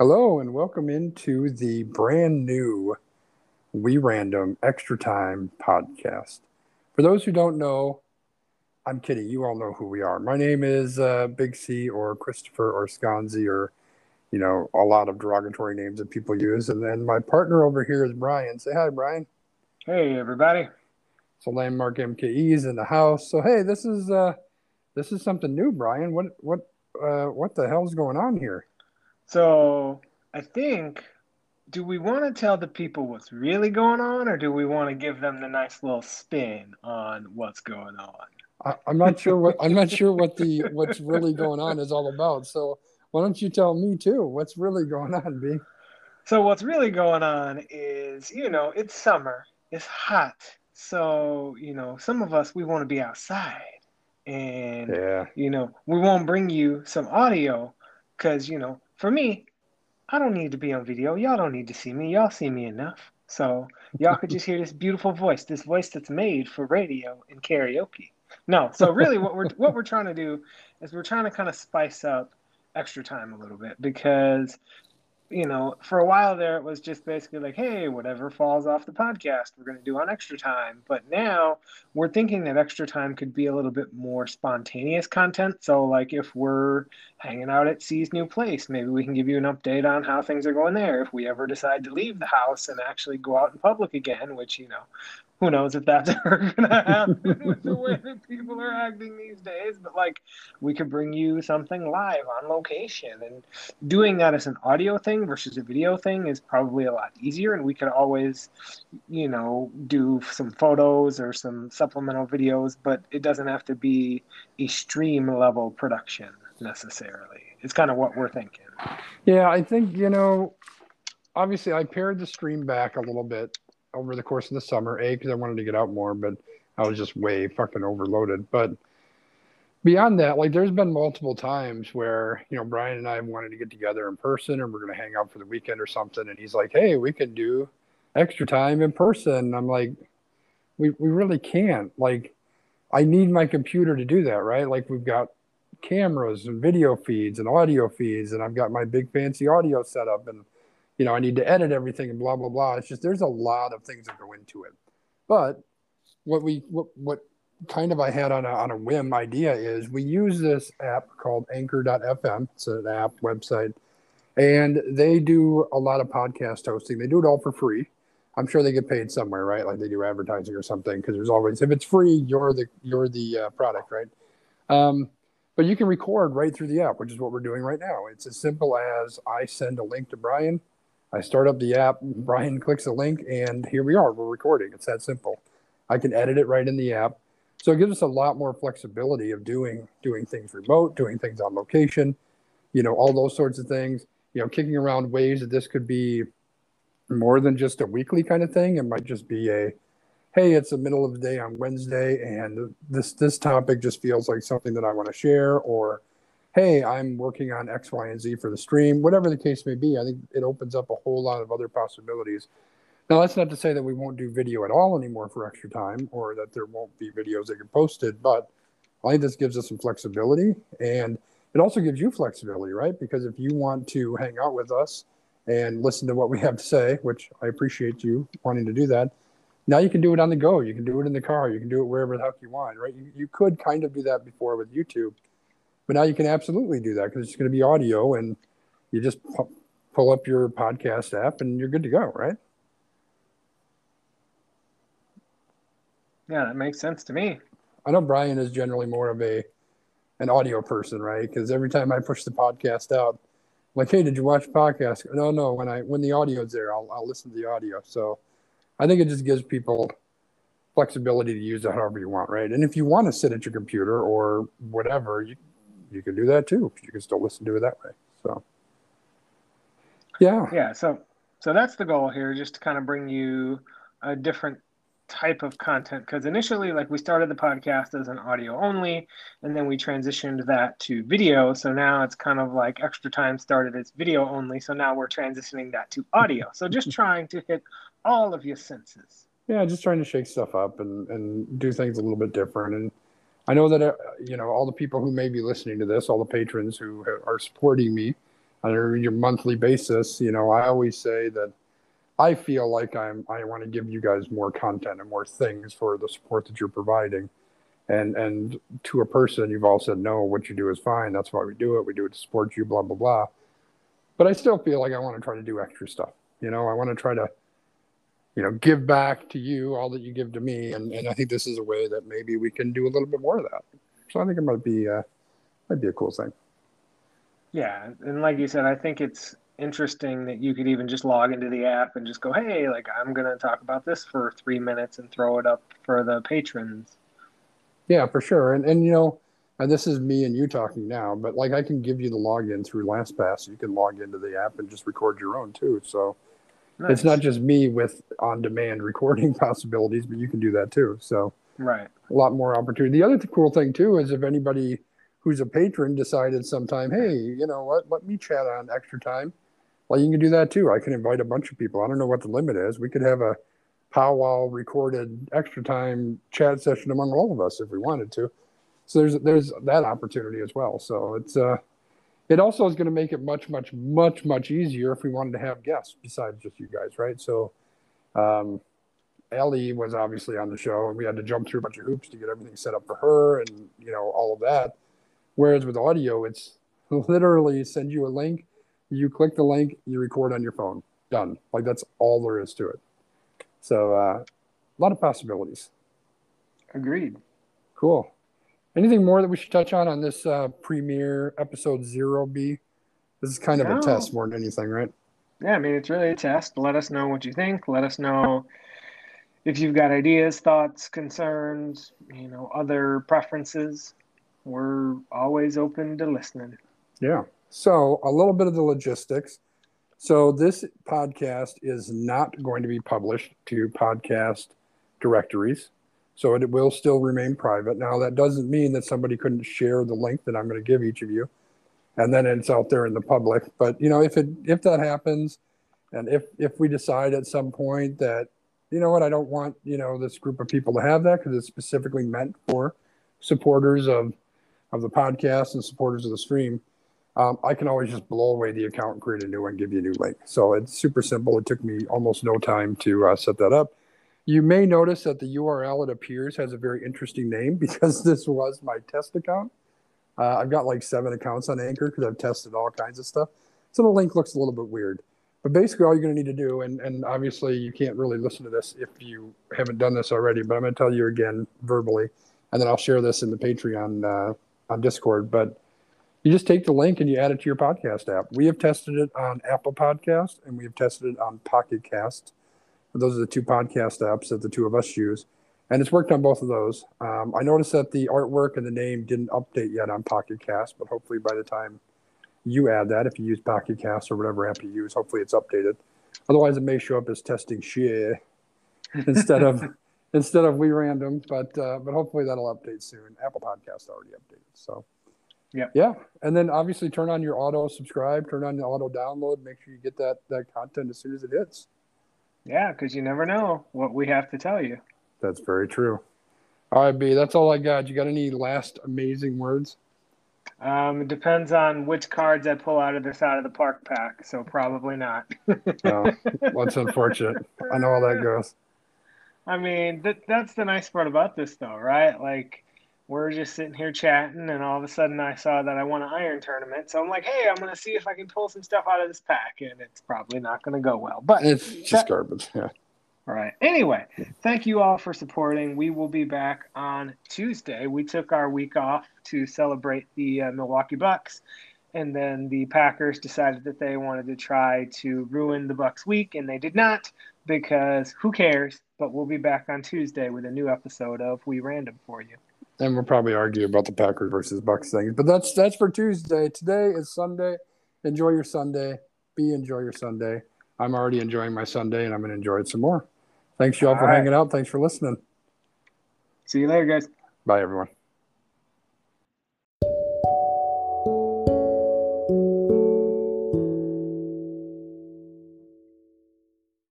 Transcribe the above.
Hello and welcome into the brand new We Random Extra Time podcast. For those who don't know, I'm kidding. You all know who we are. My name is uh, Big C or Christopher or Sconzi or, you know, a lot of derogatory names that people use. And then my partner over here is Brian. Say hi, Brian. Hey, everybody. So Landmark MKE is in the house. So hey, this is uh, this is something new, Brian. What what uh, what the hell's going on here? So I think, do we want to tell the people what's really going on, or do we want to give them the nice little spin on what's going on? I, I'm not sure what I'm not sure what the what's really going on is all about. So why don't you tell me too? What's really going on, B? So what's really going on is, you know, it's summer, it's hot. So, you know, some of us we want to be outside. And Yeah. you know, we won't bring you some audio cuz you know, for me, I don't need to be on video. Y'all don't need to see me. Y'all see me enough. So, y'all could just hear this beautiful voice, this voice that's made for radio and karaoke. No, so really what we're what we're trying to do is we're trying to kind of spice up extra time a little bit because you know, for a while there, it was just basically like, hey, whatever falls off the podcast, we're going to do on extra time. But now we're thinking that extra time could be a little bit more spontaneous content. So, like, if we're hanging out at C's new place, maybe we can give you an update on how things are going there. If we ever decide to leave the house and actually go out in public again, which, you know, who knows if that's ever to happen with the way that people are acting these days. But, like, we could bring you something live on location. And doing that as an audio thing versus a video thing is probably a lot easier. And we could always, you know, do some photos or some supplemental videos, but it doesn't have to be a stream level production necessarily. It's kind of what we're thinking. Yeah, I think, you know, obviously I pared the stream back a little bit over the course of the summer, A, because I wanted to get out more, but I was just way fucking overloaded. But beyond that, like there's been multiple times where, you know, Brian and I wanted to get together in person and we're gonna hang out for the weekend or something. And he's like, Hey, we can do extra time in person. And I'm like, we we really can't. Like I need my computer to do that, right? Like we've got cameras and video feeds and audio feeds, and I've got my big fancy audio setup and you know, I need to edit everything and blah blah blah. It's just there's a lot of things that go into it. But what we what what kind of I had on a on a whim idea is we use this app called Anchor.fm. It's an app website, and they do a lot of podcast hosting. They do it all for free. I'm sure they get paid somewhere, right? Like they do advertising or something. Because there's always if it's free, you're the you're the uh, product, right? Um, but you can record right through the app, which is what we're doing right now. It's as simple as I send a link to Brian. I start up the app, Brian clicks a link, and here we are. We're recording. It's that simple. I can edit it right in the app. So it gives us a lot more flexibility of doing doing things remote, doing things on location, you know, all those sorts of things. You know, kicking around ways that this could be more than just a weekly kind of thing. It might just be a hey, it's the middle of the day on Wednesday, and this this topic just feels like something that I want to share, or hey, I'm working on X, Y, and Z for the stream, whatever the case may be. I think it opens up a whole lot of other possibilities. Now, that's not to say that we won't do video at all anymore for extra time or that there won't be videos that get posted, but I think this gives us some flexibility and it also gives you flexibility, right? Because if you want to hang out with us and listen to what we have to say, which I appreciate you wanting to do that, now you can do it on the go. You can do it in the car. You can do it wherever the heck you want, right? You, you could kind of do that before with YouTube, but now you can absolutely do that because it's going to be audio and you just pu- pull up your podcast app and you're good to go, right? Yeah, that makes sense to me. I know Brian is generally more of a an audio person, right? Because every time I push the podcast out, like, hey, did you watch the podcast? No, no. When I when the audio's there, I'll I'll listen to the audio. So I think it just gives people flexibility to use it however you want, right? And if you want to sit at your computer or whatever, you you can do that too. You can still listen to it that way. So yeah, Yeah, so so that's the goal here, just to kind of bring you a different type of content. Because initially, like we started the podcast as an audio only, and then we transitioned that to video. So now it's kind of like extra time started as video only. So now we're transitioning that to audio. So just trying to hit all of your senses. yeah, just trying to shake stuff up and and do things a little bit different. And I know that uh, you know all the people who may be listening to this, all the patrons who are supporting me on your monthly basis, you know, I always say that I feel like I'm I want to give you guys more content and more things for the support that you're providing. And and to a person, you've all said no. What you do is fine. That's why we do it. We do it to support you. Blah blah blah. But I still feel like I want to try to do extra stuff. You know, I want to try to, you know, give back to you all that you give to me. And and I think this is a way that maybe we can do a little bit more of that. So I think it might be uh, might be a cool thing. Yeah, and like you said, I think it's interesting that you could even just log into the app and just go, "Hey, like I'm gonna talk about this for three minutes and throw it up for the patrons." Yeah, for sure. And and you know, and this is me and you talking now, but like I can give you the login through LastPass. You can log into the app and just record your own too. So nice. it's not just me with on-demand recording possibilities, but you can do that too. So right, a lot more opportunity. The other cool thing too is if anybody who's a patron decided sometime, hey, you know what, let me chat on extra time. Well, you can do that too. I can invite a bunch of people. I don't know what the limit is. We could have a powwow recorded extra time chat session among all of us if we wanted to. So there's there's that opportunity as well. So it's uh it also is going to make it much much much much easier if we wanted to have guests besides just you guys, right? So um Ellie was obviously on the show and we had to jump through a bunch of hoops to get everything set up for her and you know all of that Whereas with audio, it's literally send you a link, you click the link, you record on your phone. Done. Like that's all there is to it. So uh, a lot of possibilities. Agreed. Cool. Anything more that we should touch on on this uh, premiere episode zero B? This is kind of no. a test more than anything, right? Yeah, I mean it's really a test. Let us know what you think. Let us know if you've got ideas, thoughts, concerns, you know, other preferences we're always open to listening. Yeah. So, a little bit of the logistics. So, this podcast is not going to be published to podcast directories. So, it will still remain private. Now, that doesn't mean that somebody couldn't share the link that I'm going to give each of you and then it's out there in the public. But, you know, if it if that happens and if if we decide at some point that you know what, I don't want, you know, this group of people to have that because it's specifically meant for supporters of of the podcast and supporters of the stream, um, I can always just blow away the account create a new one, give you a new link. So it's super simple. It took me almost no time to uh, set that up. You may notice that the URL it appears has a very interesting name because this was my test account. Uh, I've got like seven accounts on Anchor because I've tested all kinds of stuff. So the link looks a little bit weird. But basically, all you're going to need to do, and, and obviously you can't really listen to this if you haven't done this already, but I'm going to tell you again verbally, and then I'll share this in the Patreon uh, on Discord, but you just take the link and you add it to your podcast app. We have tested it on Apple Podcast and we have tested it on Pocket Cast. Those are the two podcast apps that the two of us use, and it's worked on both of those. Um, I noticed that the artwork and the name didn't update yet on Pocket Cast, but hopefully by the time you add that, if you use Pocket Cast or whatever app you use, hopefully it's updated. Otherwise, it may show up as testing shit instead of instead of we random, but uh, but hopefully that'll update soon. Apple Podcast already updated, so yeah, yeah. And then obviously turn on your auto subscribe, turn on the auto download, make sure you get that that content as soon as it hits. Yeah, because you never know what we have to tell you. That's very true. All right, B, that's all I got. You got any last amazing words? Um, it depends on which cards I pull out of this out of the park pack, so probably not. oh, that's unfortunate. I know how that goes. I mean, that that's the nice part about this, though, right? Like, we're just sitting here chatting, and all of a sudden, I saw that I won an iron tournament. So I'm like, hey, I'm gonna see if I can pull some stuff out of this pack, and it's probably not gonna go well. But it's just that, garbage. Yeah. All right. Anyway, thank you all for supporting. We will be back on Tuesday. We took our week off to celebrate the uh, Milwaukee Bucks, and then the Packers decided that they wanted to try to ruin the Bucks week, and they did not because who cares? But we'll be back on Tuesday with a new episode of We Random for you. And we'll probably argue about the Packers versus Bucks thing. But that's that's for Tuesday. Today is Sunday. Enjoy your Sunday. B enjoy your Sunday. I'm already enjoying my Sunday and I'm gonna enjoy it some more. Thanks y'all all for right. hanging out. Thanks for listening. See you later, guys. Bye everyone.